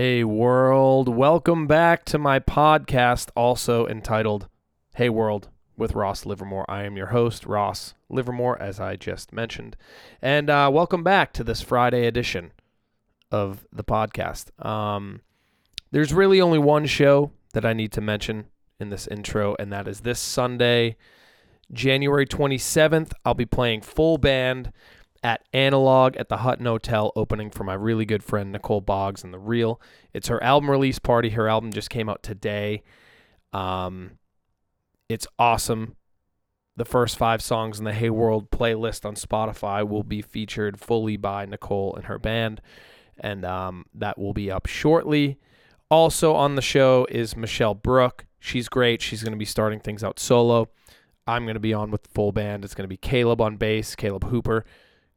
Hey, world. Welcome back to my podcast, also entitled Hey, World with Ross Livermore. I am your host, Ross Livermore, as I just mentioned. And uh, welcome back to this Friday edition of the podcast. Um, there's really only one show that I need to mention in this intro, and that is this Sunday, January 27th. I'll be playing full band at Analog at the Hutton Hotel, opening for my really good friend Nicole Boggs and The Real. It's her album release party. Her album just came out today. Um, it's awesome. The first five songs in the Hey World playlist on Spotify will be featured fully by Nicole and her band, and um, that will be up shortly. Also on the show is Michelle Brook. She's great. She's going to be starting things out solo. I'm going to be on with the full band. It's going to be Caleb on bass, Caleb Hooper,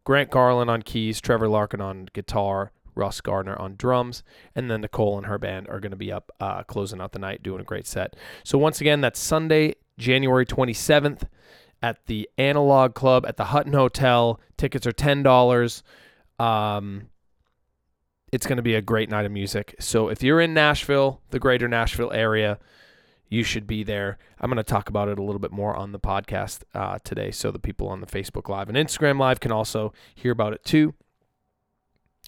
Grant Garland on keys, Trevor Larkin on guitar, Russ Gardner on drums, and then Nicole and her band are going to be up uh, closing out the night, doing a great set. So once again, that's Sunday, January 27th at the Analog Club at the Hutton Hotel. Tickets are ten dollars. Um, it's going to be a great night of music. So if you're in Nashville, the greater Nashville area, you should be there. I'm going to talk about it a little bit more on the podcast uh, today, so the people on the Facebook Live and Instagram Live can also hear about it too.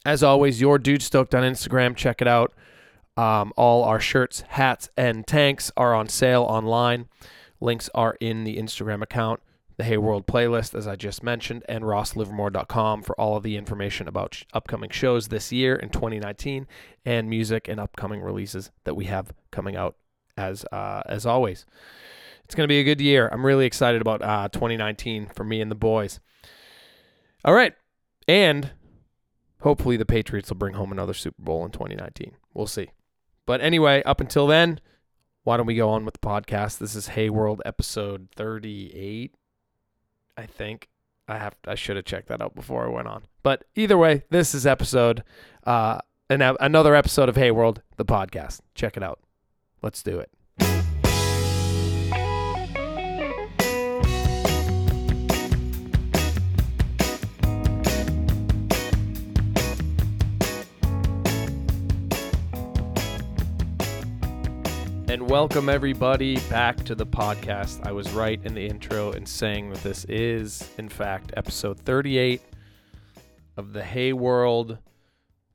As always, your dude stoked on Instagram. Check it out. Um, all our shirts, hats, and tanks are on sale online. Links are in the Instagram account, the Hey World playlist, as I just mentioned, and rosslivermore.com for all of the information about sh- upcoming shows this year in 2019 and music and upcoming releases that we have coming out as uh, as always. It's going to be a good year. I'm really excited about uh, 2019 for me and the boys. All right, and hopefully the Patriots will bring home another Super Bowl in 2019. We'll see. But anyway, up until then, why don't we go on with the podcast? This is Hey World episode 38, I think. I have I should have checked that out before I went on. But either way, this is episode uh an, another episode of Hey World, the podcast. Check it out. Let's do it. And welcome everybody back to the podcast. I was right in the intro in saying that this is, in fact, episode 38 of the Hey World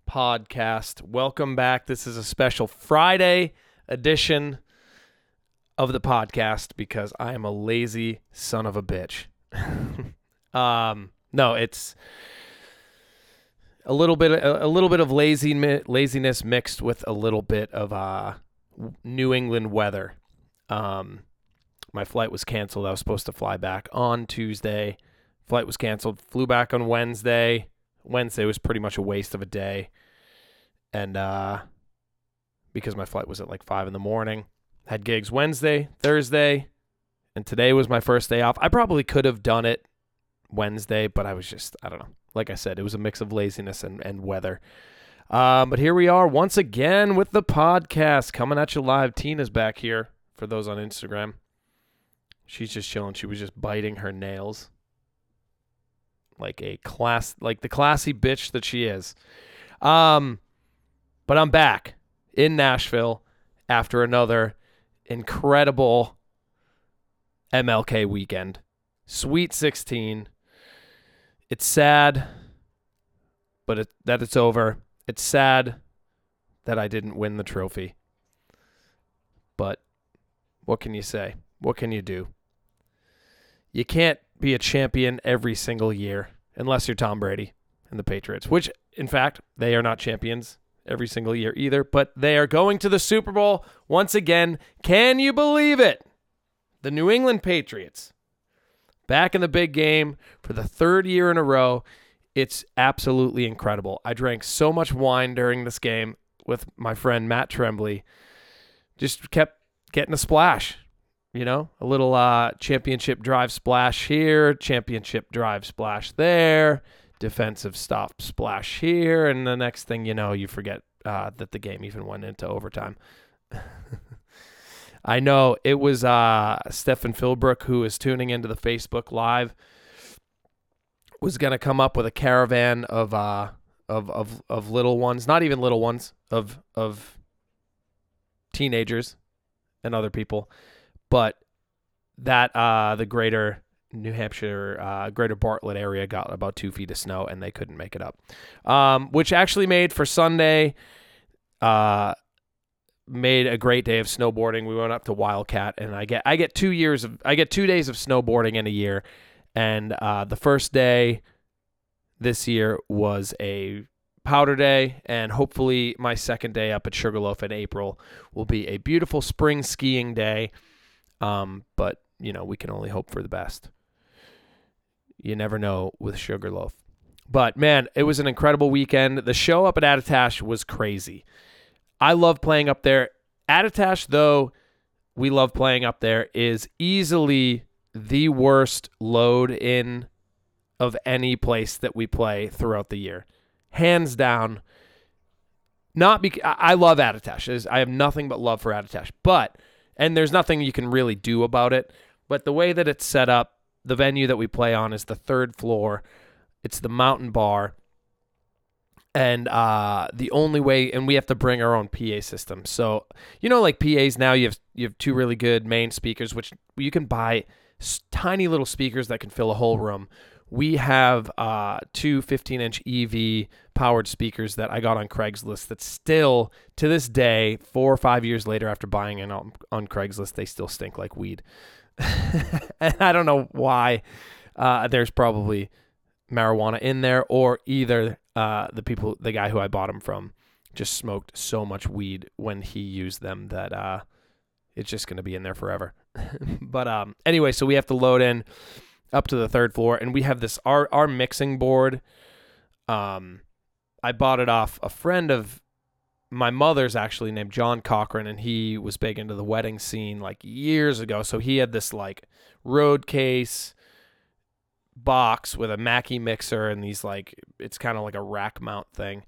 podcast. Welcome back. This is a special Friday edition of the podcast because I am a lazy son of a bitch. um, no, it's a little bit a, little bit of lazy laziness mixed with a little bit of uh, New England weather. Um, my flight was canceled. I was supposed to fly back on Tuesday. Flight was canceled. Flew back on Wednesday. Wednesday was pretty much a waste of a day. And uh, because my flight was at like five in the morning. Had gigs Wednesday, Thursday, and today was my first day off. I probably could have done it Wednesday, but I was just, I don't know. Like I said, it was a mix of laziness and, and weather. Um, but here we are once again with the podcast coming at you live. Tina's back here for those on Instagram. She's just chilling. She was just biting her nails like a class, like the classy bitch that she is. Um, but I'm back in Nashville after another incredible MLK weekend. Sweet 16. It's sad, but it, that it's over. It's sad that I didn't win the trophy. But what can you say? What can you do? You can't be a champion every single year unless you're Tom Brady and the Patriots, which, in fact, they are not champions every single year either, but they are going to the Super Bowl once again. Can you believe it? The New England Patriots back in the big game for the third year in a row. It's absolutely incredible. I drank so much wine during this game with my friend Matt Tremblay. Just kept getting a splash, you know, a little uh, championship drive splash here, championship drive splash there defensive stop splash here, and the next thing you know, you forget uh, that the game even went into overtime. I know it was uh, Stefan Philbrook who is tuning into the Facebook Live was going to come up with a caravan of uh, of of of little ones, not even little ones, of of teenagers and other people, but that uh the greater New Hampshire, uh, greater Bartlett area got about two feet of snow and they couldn't make it up. Um, which actually made for Sunday, uh, made a great day of snowboarding. We went up to Wildcat and I get I get two years of I get two days of snowboarding in a year, and uh, the first day this year was a powder day, and hopefully my second day up at Sugarloaf in April will be a beautiful spring skiing day. Um, but you know we can only hope for the best. You never know with Sugarloaf. But man, it was an incredible weekend. The show up at Attitash was crazy. I love playing up there. Attitash, though, we love playing up there, is easily the worst load in of any place that we play throughout the year. Hands down. Not because I love Attitash. I have nothing but love for Attitash. But and there's nothing you can really do about it. But the way that it's set up, the venue that we play on is the third floor. It's the mountain bar. And uh, the only way, and we have to bring our own PA system. So you know, like PAs now, you have you have two really good main speakers, which you can buy tiny little speakers that can fill a whole room. We have uh, two 15 inch EV powered speakers that I got on Craigslist that still, to this day, four or five years later after buying it on, on Craigslist, they still stink like weed. and I don't know why. Uh, there's probably marijuana in there, or either uh, the people, the guy who I bought them from, just smoked so much weed when he used them that uh, it's just going to be in there forever. but um, anyway, so we have to load in up to the third floor, and we have this our our mixing board. Um, I bought it off a friend of my mother's actually named John Cochran, and he was big into the wedding scene like years ago. So he had this like road case box with a Mackie mixer and these like it's kind of like a rack mount thing.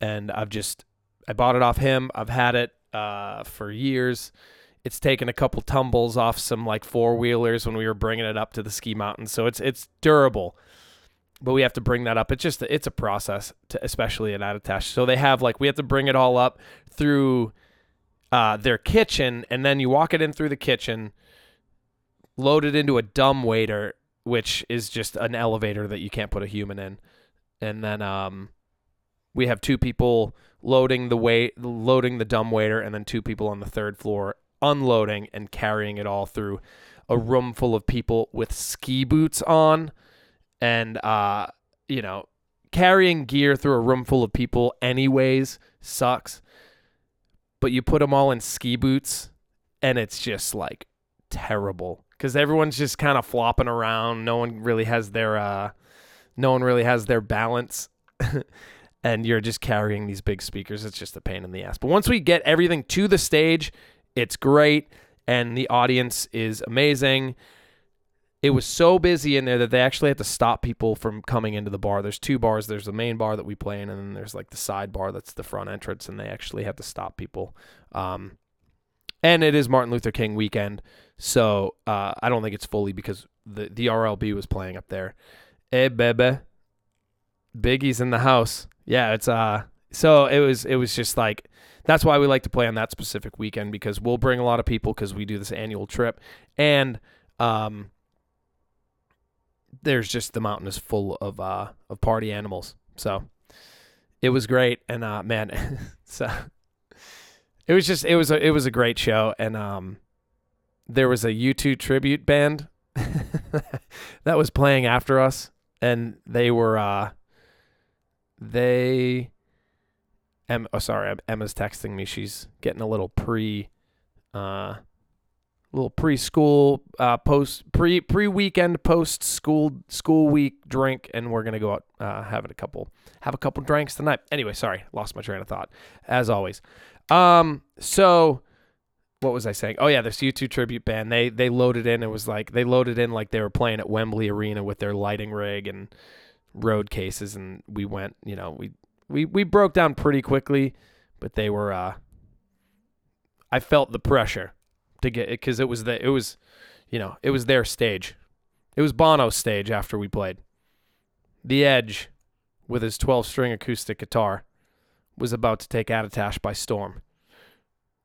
And I've just I bought it off him. I've had it uh, for years. It's taken a couple tumbles off some like four wheelers when we were bringing it up to the ski mountain, so it's it's durable but we have to bring that up. It's just it's a process, to, especially at Attitash. So they have like we have to bring it all up through uh, their kitchen, and then you walk it in through the kitchen, load it into a dumb waiter, which is just an elevator that you can't put a human in, and then um, we have two people loading the weight, loading the dumb waiter, and then two people on the third floor unloading and carrying it all through a room full of people with ski boots on and uh, you know, carrying gear through a room full of people anyways sucks. But you put them all in ski boots, and it's just like terrible because everyone's just kind of flopping around. No one really has their uh, no one really has their balance. and you're just carrying these big speakers. It's just a pain in the ass. But once we get everything to the stage, it's great and the audience is amazing it was so busy in there that they actually had to stop people from coming into the bar. There's two bars. There's the main bar that we play in, and then there's like the side bar that's the front entrance, and they actually had to stop people. Um, and it is Martin Luther King weekend, so uh, I don't think it's fully because the the RLB was playing up there. Hey, bebe, Biggie's in the house. Yeah, it's uh. So it was it was just like that's why we like to play on that specific weekend because we'll bring a lot of people because we do this annual trip and um there's just the mountain is full of uh of party animals. So it was great. And uh man so it was just it was a it was a great show. And um there was a U2 tribute band that was playing after us. And they were uh they Em, oh sorry Emma's texting me. She's getting a little pre uh little preschool uh, post pre pre weekend post school school week drink, and we're gonna go out uh, having a couple have a couple drinks tonight. Anyway, sorry, lost my train of thought as always. Um, so what was I saying? Oh yeah, this U2 tribute band. They they loaded in. It was like they loaded in like they were playing at Wembley Arena with their lighting rig and road cases, and we went. You know, we we we broke down pretty quickly, but they were. uh I felt the pressure to get it because it was the it was, you know, it was their stage. It was Bono's stage after we played. The Edge with his 12 string acoustic guitar was about to take Attitash by storm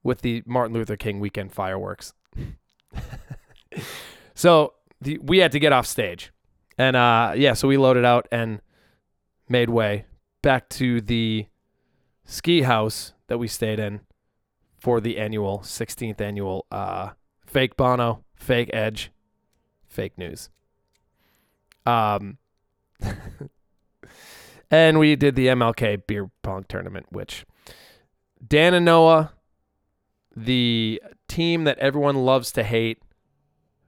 with the Martin Luther King weekend fireworks. so the, we had to get off stage. And uh, yeah, so we loaded out and made way back to the ski house that we stayed in for the annual 16th annual uh, fake Bono, fake Edge, fake news. Um, and we did the MLK beer pong tournament, which Dan and Noah, the team that everyone loves to hate,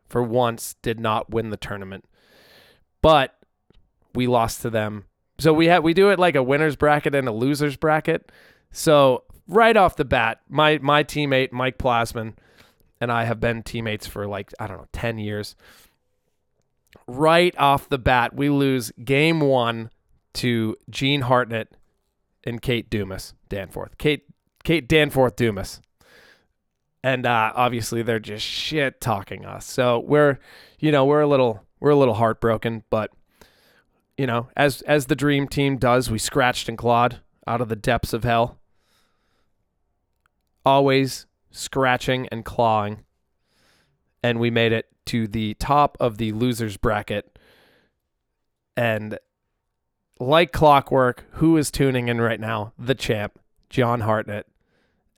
for once did not win the tournament. But we lost to them. So we have we do it like a winners bracket and a losers bracket. So right off the bat, my my teammate Mike Plasman and I have been teammates for like I don't know, 10 years. Right off the bat, we lose game 1 to Gene Hartnett and Kate Dumas Danforth. Kate Kate Danforth Dumas and uh, obviously they're just shit talking us. So we're, you know, we're a little we're a little heartbroken, but you know, as as the dream team does, we scratched and clawed out of the depths of hell. Always scratching and clawing, and we made it to the top of the losers bracket. And like clockwork, who is tuning in right now? The champ, John Hartnett,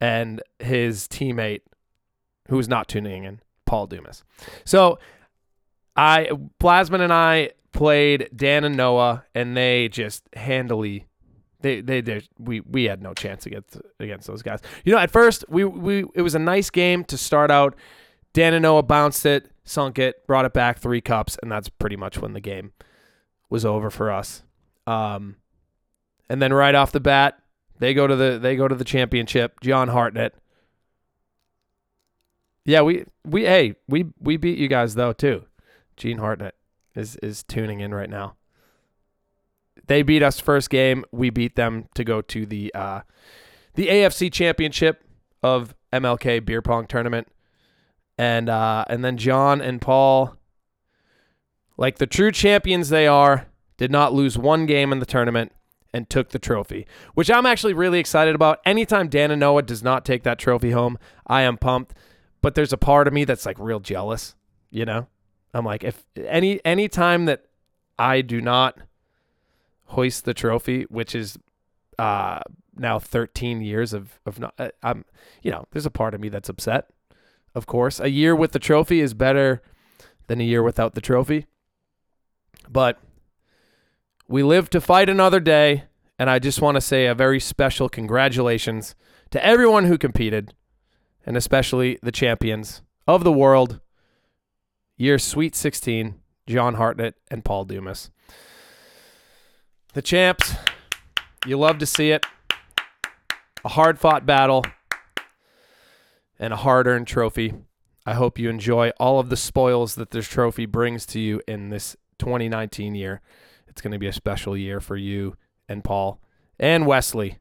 and his teammate who's not tuning in, Paul Dumas. So I Plasman and I played Dan and Noah, and they just handily they they they we we had no chance against against those guys. You know, at first we we it was a nice game to start out. Dan and Noah bounced it, sunk it, brought it back three cups, and that's pretty much when the game was over for us. Um, and then right off the bat, they go to the they go to the championship. John Hartnett yeah, we we hey we we beat you guys though too. Gene Hartnett is is tuning in right now. They beat us first game. We beat them to go to the uh, the AFC Championship of MLK beer pong tournament, and uh, and then John and Paul, like the true champions they are, did not lose one game in the tournament and took the trophy, which I'm actually really excited about. Anytime Dan and Noah does not take that trophy home, I am pumped but there's a part of me that's like real jealous, you know? I'm like if any any time that I do not hoist the trophy, which is uh now 13 years of of not uh, I'm you know, there's a part of me that's upset. Of course, a year with the trophy is better than a year without the trophy. But we live to fight another day, and I just want to say a very special congratulations to everyone who competed and especially the champions of the world, year Sweet 16, John Hartnett and Paul Dumas. The champs, you love to see it. A hard fought battle and a hard earned trophy. I hope you enjoy all of the spoils that this trophy brings to you in this 2019 year. It's going to be a special year for you and Paul and Wesley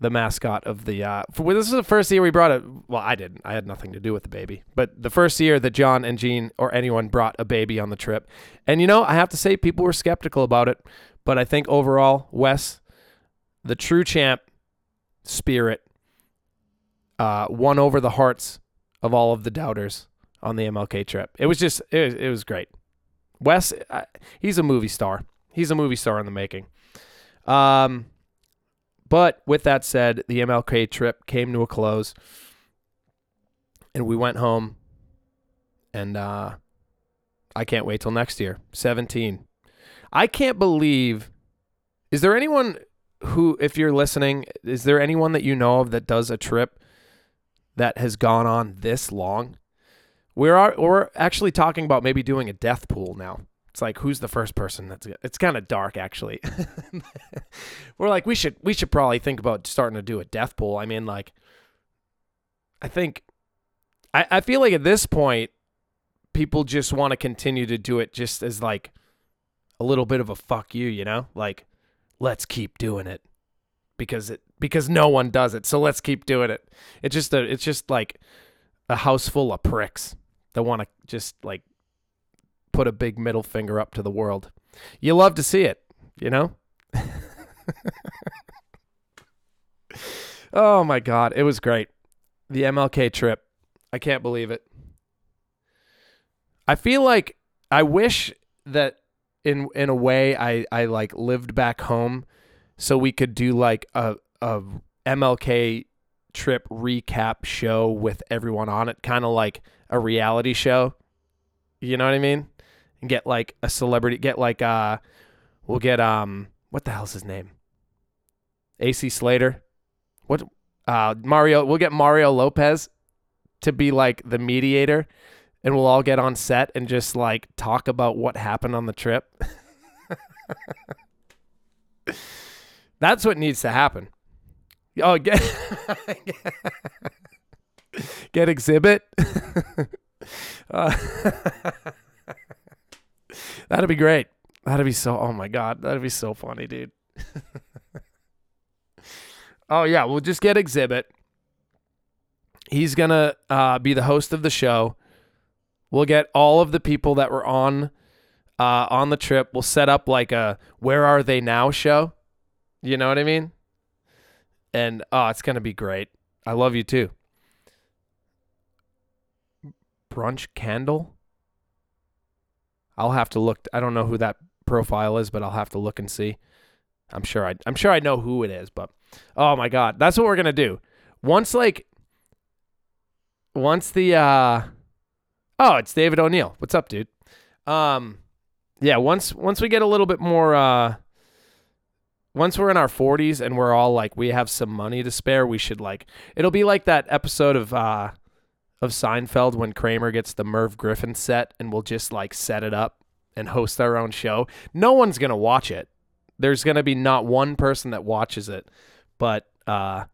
the mascot of the. Uh, for, this is the first year we brought a. Well, I didn't. I had nothing to do with the baby, but the first year that John and Jean or anyone brought a baby on the trip, and you know, I have to say, people were skeptical about it, but I think overall, Wes, the true champ, spirit, uh, won over the hearts of all of the doubters on the MLK trip. It was just, it was, it was great. Wes, uh, he's a movie star. He's a movie star in the making. Um, but with that said, the MLK trip came to a close, and we went home. And uh, I can't wait till next year. 17. I can't believe. Is there anyone who, if you're listening, is there anyone that you know of that does a trip that has gone on this long? We're we're actually talking about maybe doing a death pool now. It's like who's the first person that's it's kind of dark actually. We're like we should we should probably think about starting to do a death pool. I mean like I think I I feel like at this point people just want to continue to do it just as like a little bit of a fuck you, you know? Like let's keep doing it because it because no one does it. So let's keep doing it. It's just a it's just like a house full of pricks that want to just like put a big middle finger up to the world. You love to see it, you know? oh my god, it was great. The MLK trip. I can't believe it. I feel like I wish that in in a way I I like lived back home so we could do like a a MLK trip recap show with everyone on it, kind of like a reality show. You know what I mean? And get like a celebrity, get like uh we'll get um what the hell's his name? AC Slater. What uh Mario, we'll get Mario Lopez to be like the mediator and we'll all get on set and just like talk about what happened on the trip. That's what needs to happen. Oh, get get Xzibit. uh, that'd be great. That'd be so. Oh my god, that'd be so funny, dude. oh yeah, we'll just get Xzibit. He's gonna uh, be the host of the show. We'll get all of the people that were on uh, on the trip. We'll set up like a "Where Are They Now" show. You know what I mean? And oh, it's gonna be great. I love you too. Brunch candle. I'll have to look. I don't know who that profile is, but I'll have to look and see. I'm sure I. I'm sure I know who it is, but oh my god, that's what we're gonna do. Once like, once the uh, oh, it's David O'Neill. What's up, dude? Um, yeah. Once once we get a little bit more uh once we're in our 40s and we're all like we have some money to spare we should like it'll be like that episode of uh of Seinfeld when Kramer gets the Merv Griffin set and we'll just like set it up and host our own show. No one's going to watch it. There's going to be not one person that watches it, but uh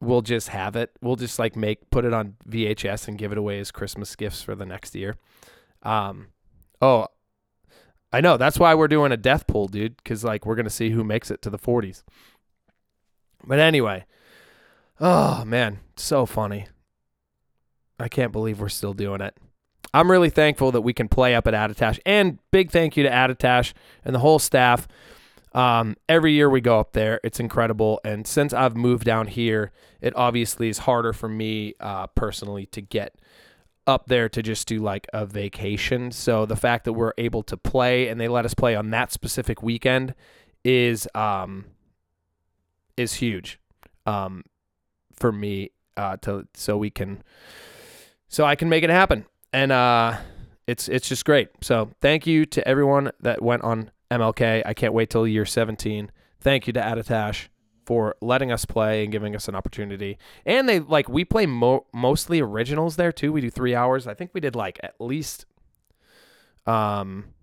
we'll just have it. We'll just like make put it on VHS and give it away as Christmas gifts for the next year. Um oh, I know. That's why we're doing a death pool, dude, because like we're gonna see who makes it to the 40s. But anyway, oh man, so funny. I can't believe we're still doing it. I'm really thankful that we can play up at Attitash, and big thank you to Attitash and the whole staff. Um, every year we go up there, it's incredible. And since I've moved down here, it obviously is harder for me uh, personally to get up there to just do like a vacation. So the fact that we're able to play and they let us play on that specific weekend is um is huge um for me uh to so we can so I can make it happen. And uh it's it's just great. So thank you to everyone that went on MLK. I can't wait till year 17. Thank you to Attitash for letting us play and giving us an opportunity. And they like we play mo- mostly originals there too. We do 3 hours. I think we did like at least um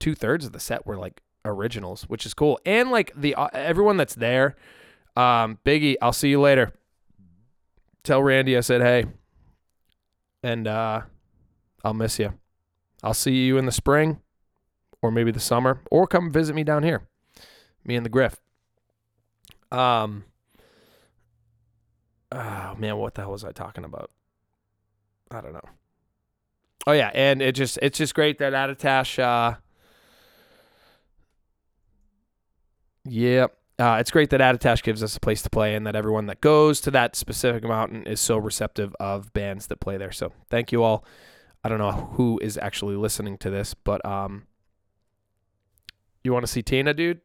two thirds of the set were like originals, which is cool. And like the uh, everyone that's there, um, Biggie, I'll see you later. Tell Randy I said hey, and uh, I'll miss you. I'll see you in the spring, or maybe the summer, or come visit me down here. Me and the Griff. Um. Oh man, what the hell was I talking about? I don't know. Oh yeah, and it just it's just great that Attitash. Uh, yeah, uh, it's great that Attitash gives us a place to play, and that everyone that goes to that specific mountain is so receptive of bands that play there. So thank you all. I don't know who is actually listening to this, but um, you want to see Tina, dude?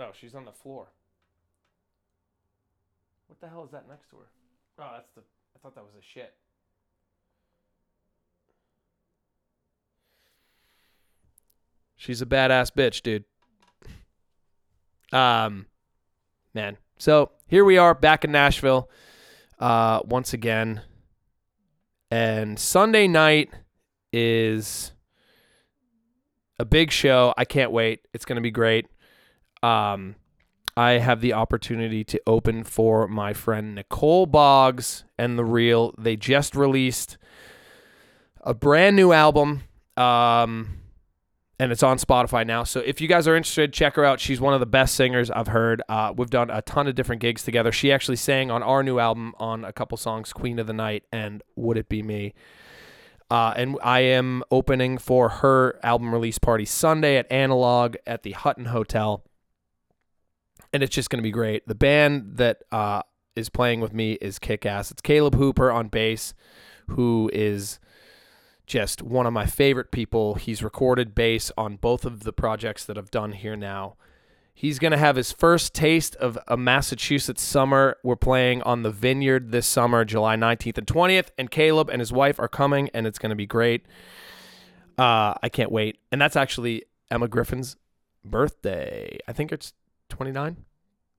Oh, she's on the floor. What the hell is that next to her? Oh, that's the. I thought that was a shit. She's a badass bitch, dude. Um, man. So here we are back in Nashville, uh, once again, and Sunday night is a big show. I can't wait. It's gonna be great. Um, I have the opportunity to open for my friend Nicole Boggs and The Real. They just released a brand new album. Um, and it's on Spotify now. So if you guys are interested, check her out. She's one of the best singers I've heard. Uh, we've done a ton of different gigs together. She actually sang on our new album on a couple songs, Queen of the Night and Would It Be Me. Uh, and I am opening for her album release party Sunday at Analog at the Hutton Hotel. And it's just going to be great. The band that uh, is playing with me is kick ass. It's Caleb Hooper on bass, who is just one of my favorite people. He's recorded bass on both of the projects that I've done here now. He's going to have his first taste of a Massachusetts summer. We're playing on the Vineyard this summer, July 19th and 20th, and Caleb and his wife are coming, and it's going to be great. Uh, I can't wait. And that's actually Emma Griffin's birthday. I think it's 29.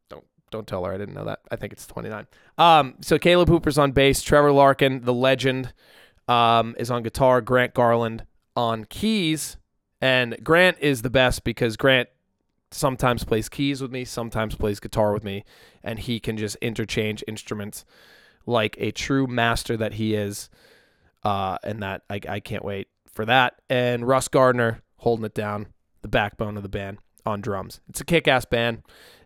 Don't don't tell her I didn't know that. I think it's 29. Um, so Caleb Hooper's on bass, Trevor Larkin, the legend, um, is on guitar, Grant Garland on keys, and Grant is the best because Grant sometimes plays keys with me, sometimes plays guitar with me, and he can just interchange instruments like a true master that he is. Uh, and that I, I can't wait for that. And Russ Gardner holding it down, the backbone of the band on drums. It's a kick-ass band,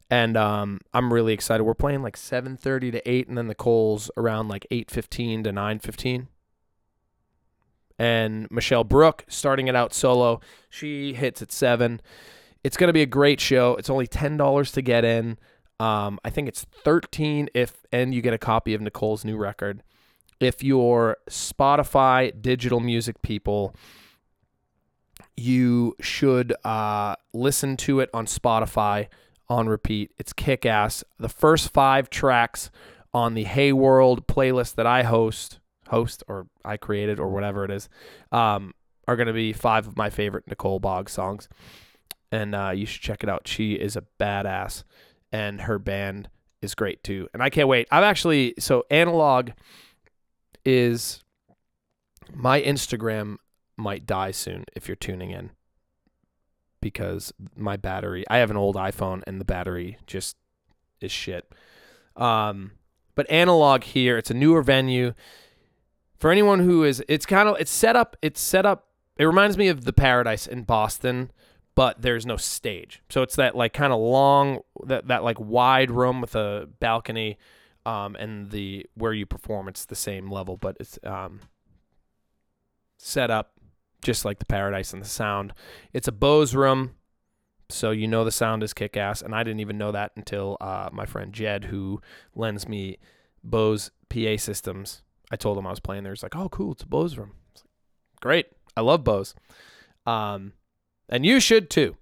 and um, I'm really excited. We're playing like 7:30 to 8, and then the Coles around like 8:15 to 9:15. And Michelle Brook starting it out solo. She hits at seven. It's going to be a great show. It's only ten dollars to get in. Um, I think it's thirteen if, and you get a copy of Nicole's new record. If you're Spotify digital music people, you should uh, listen to it on Spotify on repeat. It's kick ass. The first five tracks on the Hey World playlist that I host, host or I created or whatever it is, um, are going to be five of my favorite Nicole Boggs songs. And uh, you should check it out. She is a badass, and her band is great too. And I can't wait. I've actually, so Analog is my Instagram might die soon if you're tuning in because my battery I have an old iPhone and the battery just is shit. Um but analog here, it's a newer venue. For anyone who is it's kind of it's set up it's set up it reminds me of the Paradise in Boston, but there's no stage. So it's that like kind of long that that like wide room with a balcony um and the where you perform it's the same level but it's um set up just like the Paradise and the sound. It's a Bose room, so you know the sound is kick ass. And I didn't even know that until uh, my friend Jed, who lends me Bose PA systems. I told him I was playing there. He's like, "Oh, cool, it's a Bose room." Like, Great, I love Bose, um, and you should too.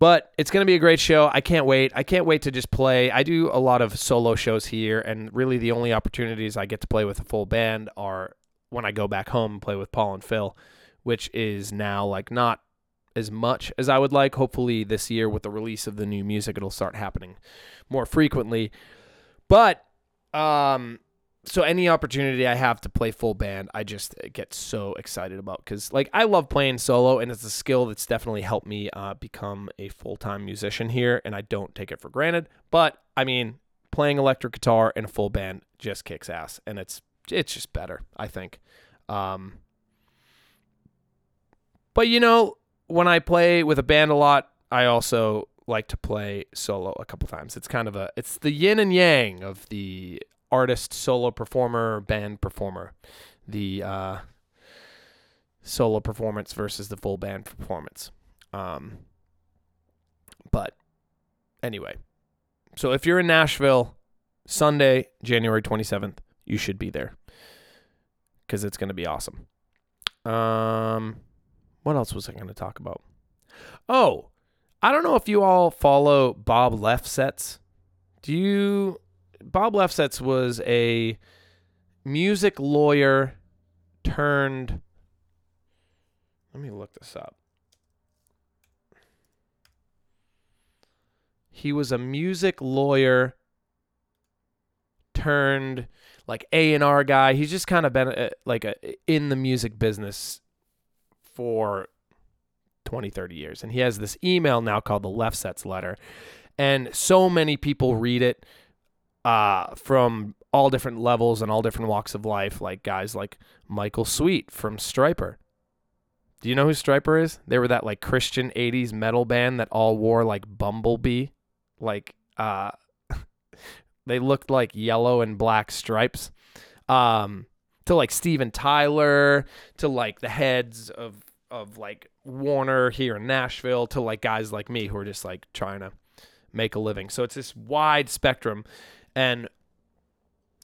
But it's going to be a great show. I can't wait. I can't wait to just play. I do a lot of solo shows here, and really the only opportunities I get to play with a full band are when I go back home and play with Paul and Phil which is now like not as much as I would like. Hopefully, this year with the release of the new music, it'll start happening more frequently. But um, so any opportunity I have to play full band, I just get so excited about because like I love playing solo, and it's a skill that's definitely helped me uh, become a full time musician here, and I don't take it for granted. But I mean, playing electric guitar in a full band just kicks ass, and it's it's just better, I think. Um, but you know, when I play with a band a lot, I also like to play solo a couple times. It's kind of a it's the yin and yang of the artist solo performer band performer. The uh, solo performance versus the full band performance. Um, but anyway, so if you're in Nashville, Sunday, January 27th, you should be there because it's going to be awesome. Um, what else was I going to talk about? Oh, I don't know if you all follow Bob Lefsetz. Do you? Bob Lefsetz was a music lawyer turned. Let me look this up. He was a music lawyer turned like A and R guy. He's just kind of been a, like a, in the music business for 20, 30 years. And he has this email now called the Lefsetz letter. And so many people read it uh, from all different levels and all different walks of life, like guys like Michael Sweet from Stryper. Do you know who Stryper is? They were that like Christian 80s metal band that all wore like Bumblebee. Like uh they looked like yellow and black stripes. Um to like Steven Tyler, to like the heads of of like Warner here in Nashville, to like guys like me who are just like trying to make a living. So it's this wide spectrum. And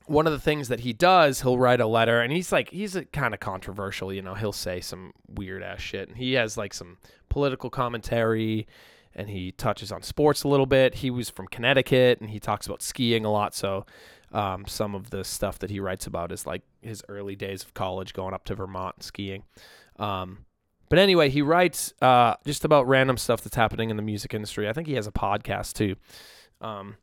one of the things that he does, he'll write a letter and he's like he's kind of controversial, you know, he'll say some weird ass shit. And he has like some political commentary and he touches on sports a little bit. He was from Connecticut and he talks about skiing a lot, so um, some of the stuff that he writes about is like his early days of college going up to Vermont skiing. Um, but anyway, he writes uh, just about random stuff that's happening in the music industry. I think he has a podcast too. Um,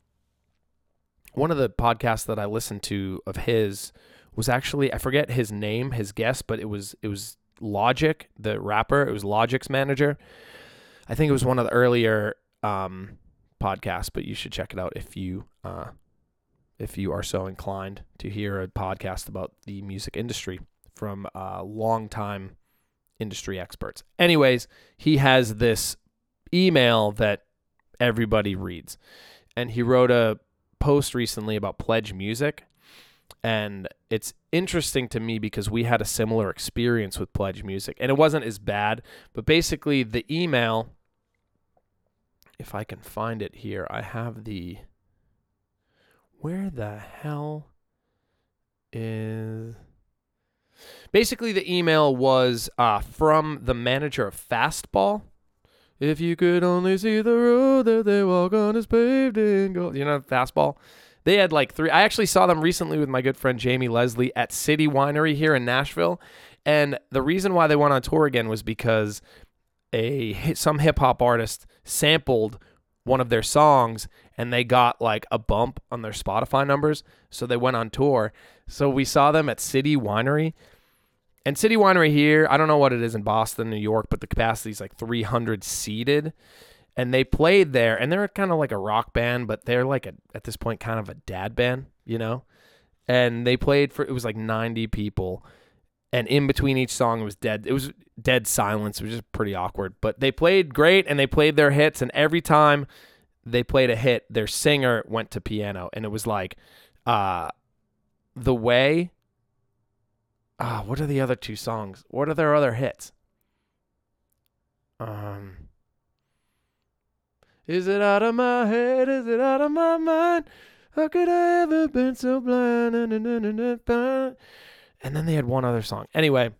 one of the podcasts that I listened to of his was actually I forget his name, his guest, but it was it was Logic, the rapper. It was Logic's manager. I think it was one of the earlier um, podcasts, but you should check it out if you uh, if you are so inclined to hear a podcast about the music industry from uh, longtime industry experts. Anyways, he has this email that everybody reads, and he wrote a post recently about Pledge Music. And it's interesting to me because we had a similar experience with Pledge Music, and it wasn't as bad. But basically, the email, if I can find it here, I have the where the hell is basically the email was uh, from the manager of fastball if you could only see the road that they walk on is paved in gold you know fastball they had like three i actually saw them recently with my good friend jamie leslie at city winery here in nashville and the reason why they went on tour again was because a some hip-hop artist sampled one of their songs and they got like a bump on their Spotify numbers. So they went on tour. So we saw them at City Winery. And City Winery here, I don't know what it is in Boston, New York, but the capacity is like 300 seated. And they played there, and they're kind of like a rock band, but they're like a, at this point kind of a dad band, you know? And they played for, it was like 90 people. And in between each song, it was dead. It was dead silence. which is pretty awkward. But they played great, and they played their hits. And every time they played a hit, their singer went to piano, and it was like, uh, the way. Ah, what are the other two songs? What are their other hits? Um, is it out of my head? Is it out of my mind? How could I ever been so blind? And then they had one other song. Anyway,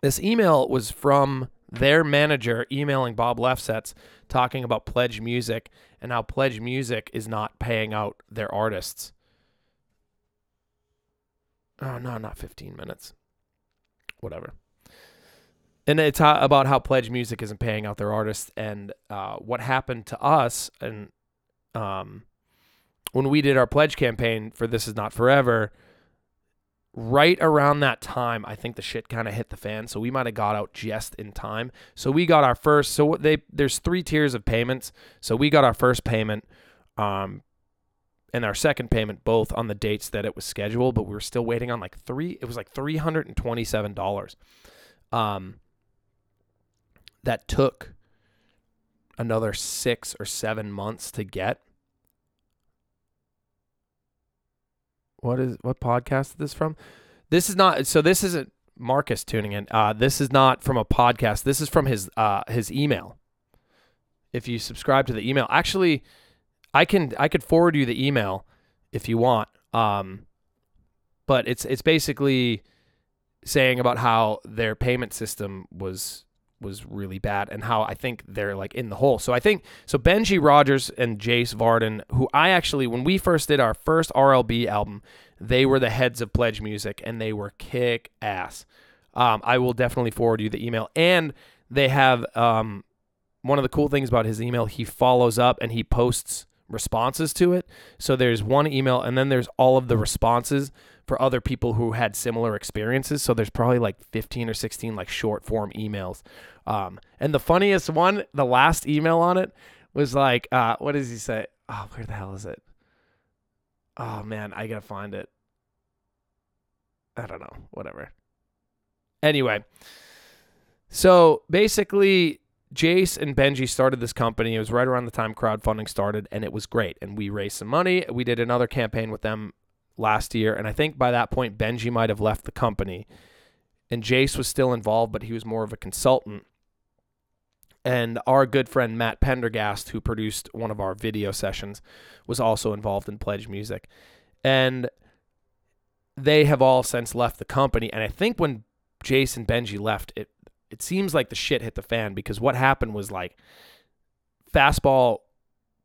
this email was from their manager emailing Bob Lefsetz talking about Pledge Music and how Pledge Music is not paying out their artists. Oh, no, not 15 minutes. Whatever. And it's how, about how Pledge Music isn't paying out their artists and uh, what happened to us. And um, when we did our pledge campaign for This Is Not Forever, right around that time, I think the shit kind of hit the fan. So we might have got out just in time. So we got our first. So they there's three tiers of payments. So we got our first payment, um, and our second payment both on the dates that it was scheduled, but we were still waiting on like three. It was like three hundred and twenty seven dollars. Um, that took another six or seven months to get. What is what podcast is this from? This is not so this isn't Marcus tuning in. Uh, this is not from a podcast. This is from his uh, his email. If you subscribe to the email, actually, I can I could forward you the email if you want. Um, but it's it's basically saying about how their payment system was was really bad and how I think they're like in the hole. So I think so Benji Rogers and Jace Varden, who I actually when we first did our first RLB album, they were the heads of Pledge Music and they were kick ass. Um, I will definitely forward you the email and they have um, one of the cool things about his email. He follows up and he posts responses to it. So there's one email and then there's all of the responses for other people who had similar experiences. So there's probably like 15 or 16 like short form emails. Um, and the funniest one, the last email on it was like, uh, what does he say? Oh, where the hell is it? Oh man, I gotta find it. I don't know. Whatever. Anyway, so basically, Jace and Benji started this company. It was right around the time crowdfunding started, and it was great. And we raised some money. We did another campaign with them last year, and I think by that point Benji might have left the company, and Jace was still involved, but he was more of a consultant. And our good friend Matt Pendergast, who produced one of our video sessions, was also involved in Pledge Music, and they have all since left the company. And I think when Jace and Benji left, it it seems like the shit hit the fan because what happened was like fastball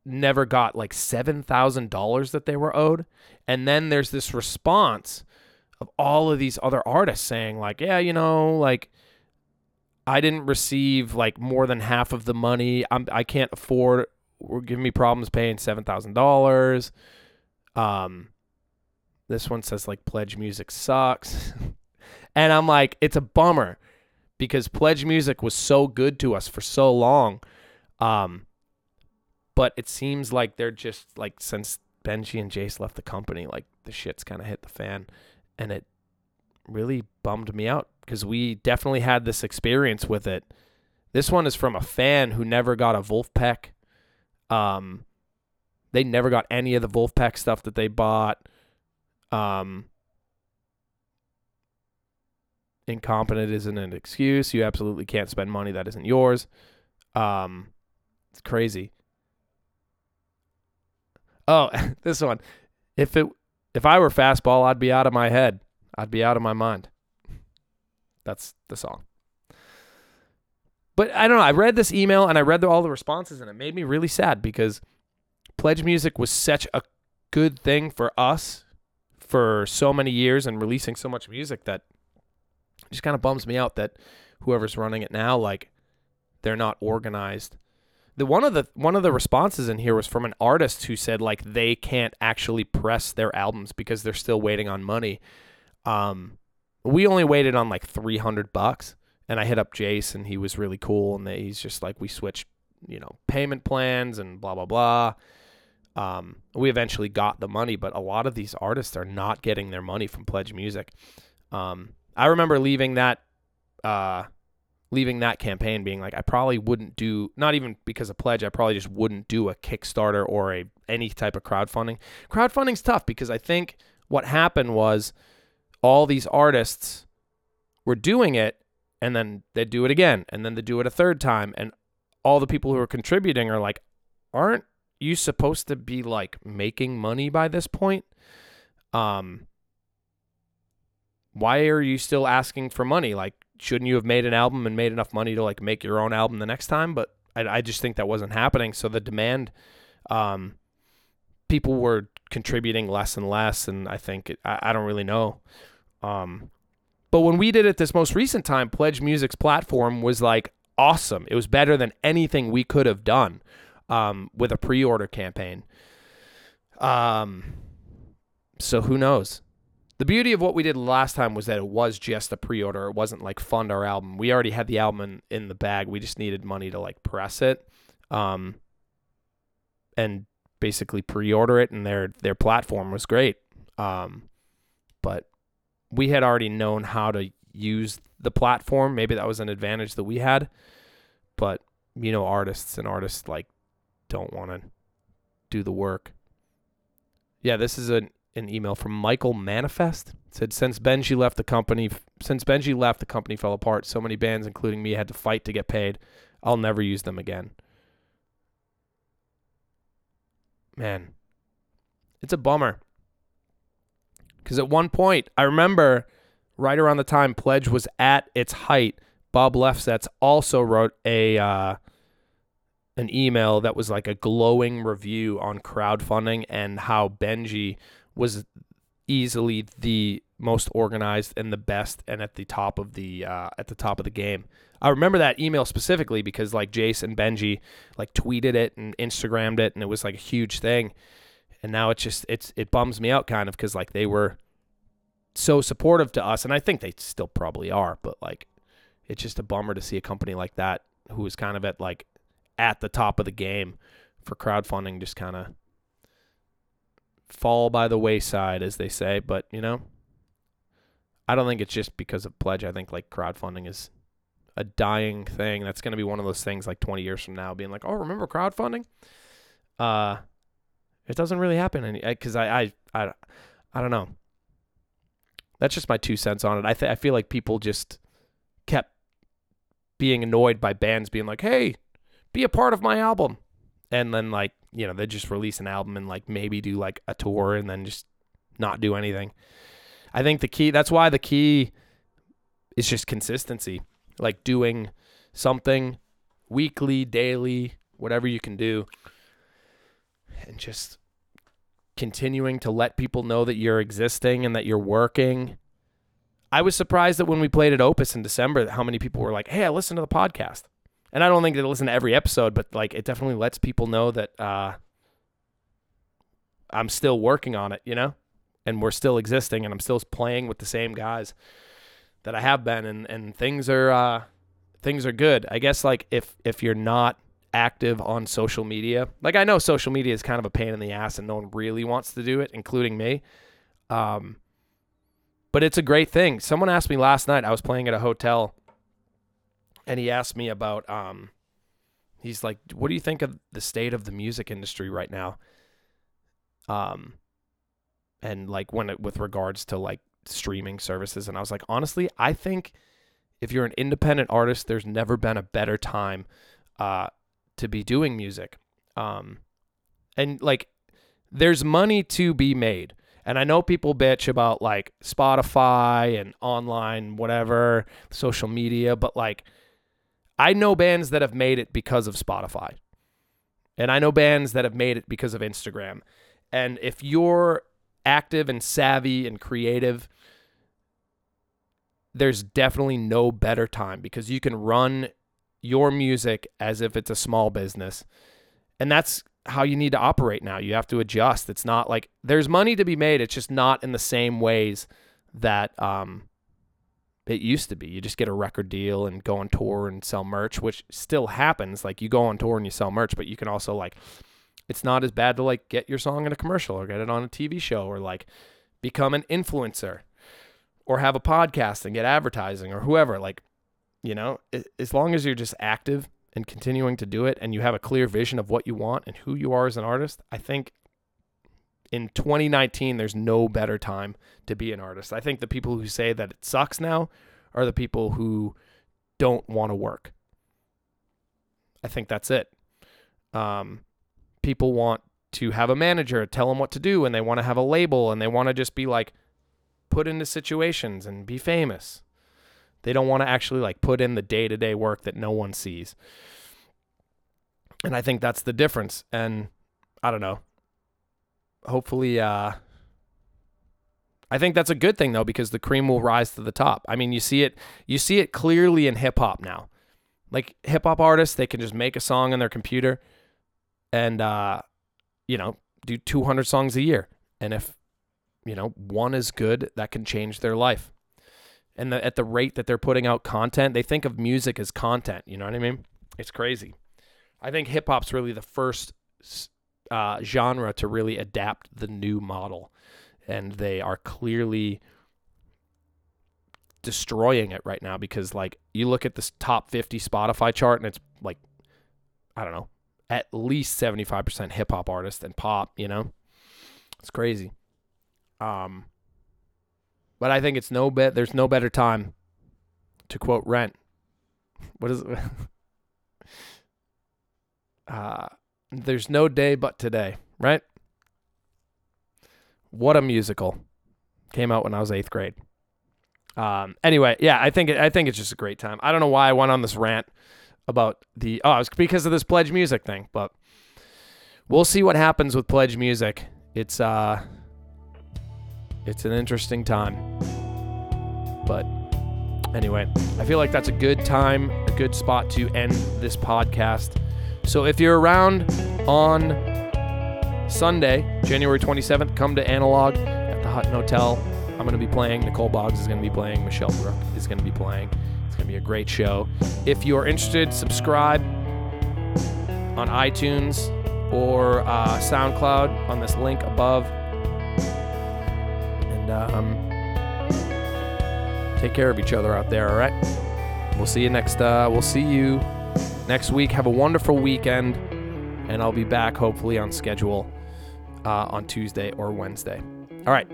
never got like $7,000 that they were owed. And then there's this response of all of these other artists saying, like, yeah, you know, like, I didn't receive like more than half of the money. I'm, I can't afford, we're giving me problems paying $7,000. Um, this one says like pledge music sucks. and I'm like, it's a bummer because pledge music was so good to us for so long. Um, but it seems like they're just like since Benji and Jace left the company, like the shit's kind of hit the fan, and it really bummed me out because we definitely had this experience with it. This one is from a fan who never got a Vulfpeck. Um, they never got any of the Vulfpeck stuff that they bought. Um, incompetent isn't an excuse. You absolutely can't spend money that isn't yours. Um, it's crazy. Oh, this one. If it if I were fastball, I'd be out of my head. I'd be out of my mind. That's the song. But I don't know. I read this email and I read the, all the responses and it made me really sad because Pledge Music was such a good thing for us for so many years and releasing so much music that just kind of bums me out that whoever's running it now like they're not organized the one of the one of the responses in here was from an artist who said like they can't actually press their albums because they're still waiting on money. Um, we only waited on like three hundred bucks, and I hit up Jace, and he was really cool, and he's just like we switched, you know, payment plans and blah blah blah. Um, we eventually got the money, but a lot of these artists are not getting their money from Pledge Music. Um, I remember leaving that uh, leaving that campaign being like I probably wouldn't do not even because of pledge I probably just wouldn't do a Kickstarter or a any type of crowdfunding. Crowdfunding's tough because I think what happened was all these artists were doing it and then they do it again and then they do it a third time and all the people who are contributing are like aren't you supposed to be like making money by this point? Um why are you still asking for money? Like shouldn't you have made an album and made enough money to like make your own album the next time? But I, I just think that wasn't happening. So the demand, um, people were contributing less and less, and I think it, I, I don't really know. Um, but when we did it this most recent time, Pledge Music's platform was like awesome. It was better than anything we could have done um, with a pre-order campaign. Um, so who knows? The beauty of what we did last time was that it was just a pre-order. It wasn't like fund our album. We already had the album in, in the bag. We just needed money to like press it, um, and basically pre-order it. And their their platform was great, um, but we had already known how to use the platform. Maybe that was an advantage that we had, but you know, artists and artists like don't want to do the work. Yeah, this is an an email from Michael Manifest. It said since Benji left the company, since Benji left, the company fell apart. So many bands, including me, had to fight to get paid. I'll never use them again. Man, it's a bummer. Because at one point, I remember right around the time Pledge was at its height, Bob Lefsetz also wrote a uh, an email that was like a glowing review on crowdfunding and how Benji was easily the most organized and the best and at the top of the uh, at the top of the game. I remember that email specifically because like Jace and Benji like tweeted it and Instagrammed it and it was like a huge thing. And now it's just it's it bums me out kind of because like they were so supportive to us and I think they still probably are, but like it's just a bummer to see a company like that who is kind of at like at the top of the game for crowdfunding just kind of fall by the wayside, as they say. But you know, I don't think it's just because of pledge. I think like crowdfunding is a dying thing. That's going to be one of those things like 20 years from now, being like, oh, remember crowdfunding? Uh, it doesn't really happen any because I, I I I don't know. That's just my two cents on it. I th- I feel like people just kept being annoyed by bands being like, "Hey, be a part of my album," and then like you know they just release an album and like maybe do like a tour and then just not do anything. I think the key. That's why the key is just consistency, like doing something weekly, daily, whatever you can do, and just continuing to let people know that you're existing and that you're working. I was surprised that when we played at Opus in December, how many people were like, "Hey, I listened to the podcast." And I don't think they listen to every episode, but like it definitely lets people know that uh, I'm still working on it, you know, and we're still existing, and I'm still playing with the same guys that I have been, and and things are uh, things are good. I guess like if if you're not active on social media, like I know social media is kind of a pain in the ass, and no one really wants to do it, including me. Um, but it's a great thing. Someone asked me last night. I was playing at a hotel, and he asked me about. Um, he's like, "What do you think of the state of the music industry right now?" Um, and like when it with regards to like streaming services, and I was like, honestly, I think if you're an independent artist, there's never been a better time uh, to be doing music. Um, and like, there's money to be made. And I know people bitch about like Spotify and online, whatever, social media, but like, I know bands that have made it because of Spotify. And I know bands that have made it because of Instagram. And if you're active and savvy and creative, there's definitely no better time because you can run your music as if it's a small business. And that's how you need to operate now. You have to adjust. It's not like there's money to be made, it's just not in the same ways that um it used to be. You just get a record deal and go on tour and sell merch, which still happens. Like you go on tour and you sell merch, but you can also like it's not as bad to like get your song in a commercial or get it on a TV show or like become an influencer or have a podcast and get advertising or whoever like you know as long as you're just active and continuing to do it and you have a clear vision of what you want and who you are as an artist i think in 2019 there's no better time to be an artist i think the people who say that it sucks now are the people who don't want to work i think that's it um, people want to have a manager tell them what to do and they want to have a label and they want to just be like put into situations and be famous. They don't want to actually like put in the day-to-day work that no one sees. And I think that's the difference and I don't know. Hopefully uh I think that's a good thing though because the cream will rise to the top. I mean, you see it you see it clearly in hip hop now. Like hip hop artists, they can just make a song on their computer and uh you know, do 200 songs a year. And if you know, one is good, that can change their life. And the, at the rate that they're putting out content, they think of music as content. You know what I mean? It's crazy. I think hip hop's really the first uh, genre to really adapt the new model, and they are clearly destroying it right now because like you look at this top 50 Spotify chart and it's like I don't know, at least 75% hip hop artists and pop, you know? It's crazy. Um, but I think it's no bet. There's no better time to quote Rent. What is it? uh, there's no day but today, right? What a musical! Came out when I was eighth grade. Um, anyway, yeah, I think I think it's just a great time. I don't know why I went on this rant about the oh, it's because of this pledge music thing, but we'll see what happens with pledge music. It's uh it's an interesting time. But anyway, I feel like that's a good time, a good spot to end this podcast. So if you're around on Sunday, January 27th, come to Analog at the Hutton Hotel. I'm going to be playing. Nicole Boggs is going to be playing. Michelle Brook is going to be playing. It's going to be a great show. If you're interested, subscribe on iTunes or uh, SoundCloud on this link above And um, take care of each other out there. All right. We'll see you next. Uh, we'll see you next week. Have a wonderful weekend, and I'll be back hopefully on schedule uh, on Tuesday or Wednesday. All right.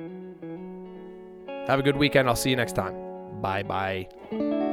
Have a good weekend. I'll see you next time. Bye bye.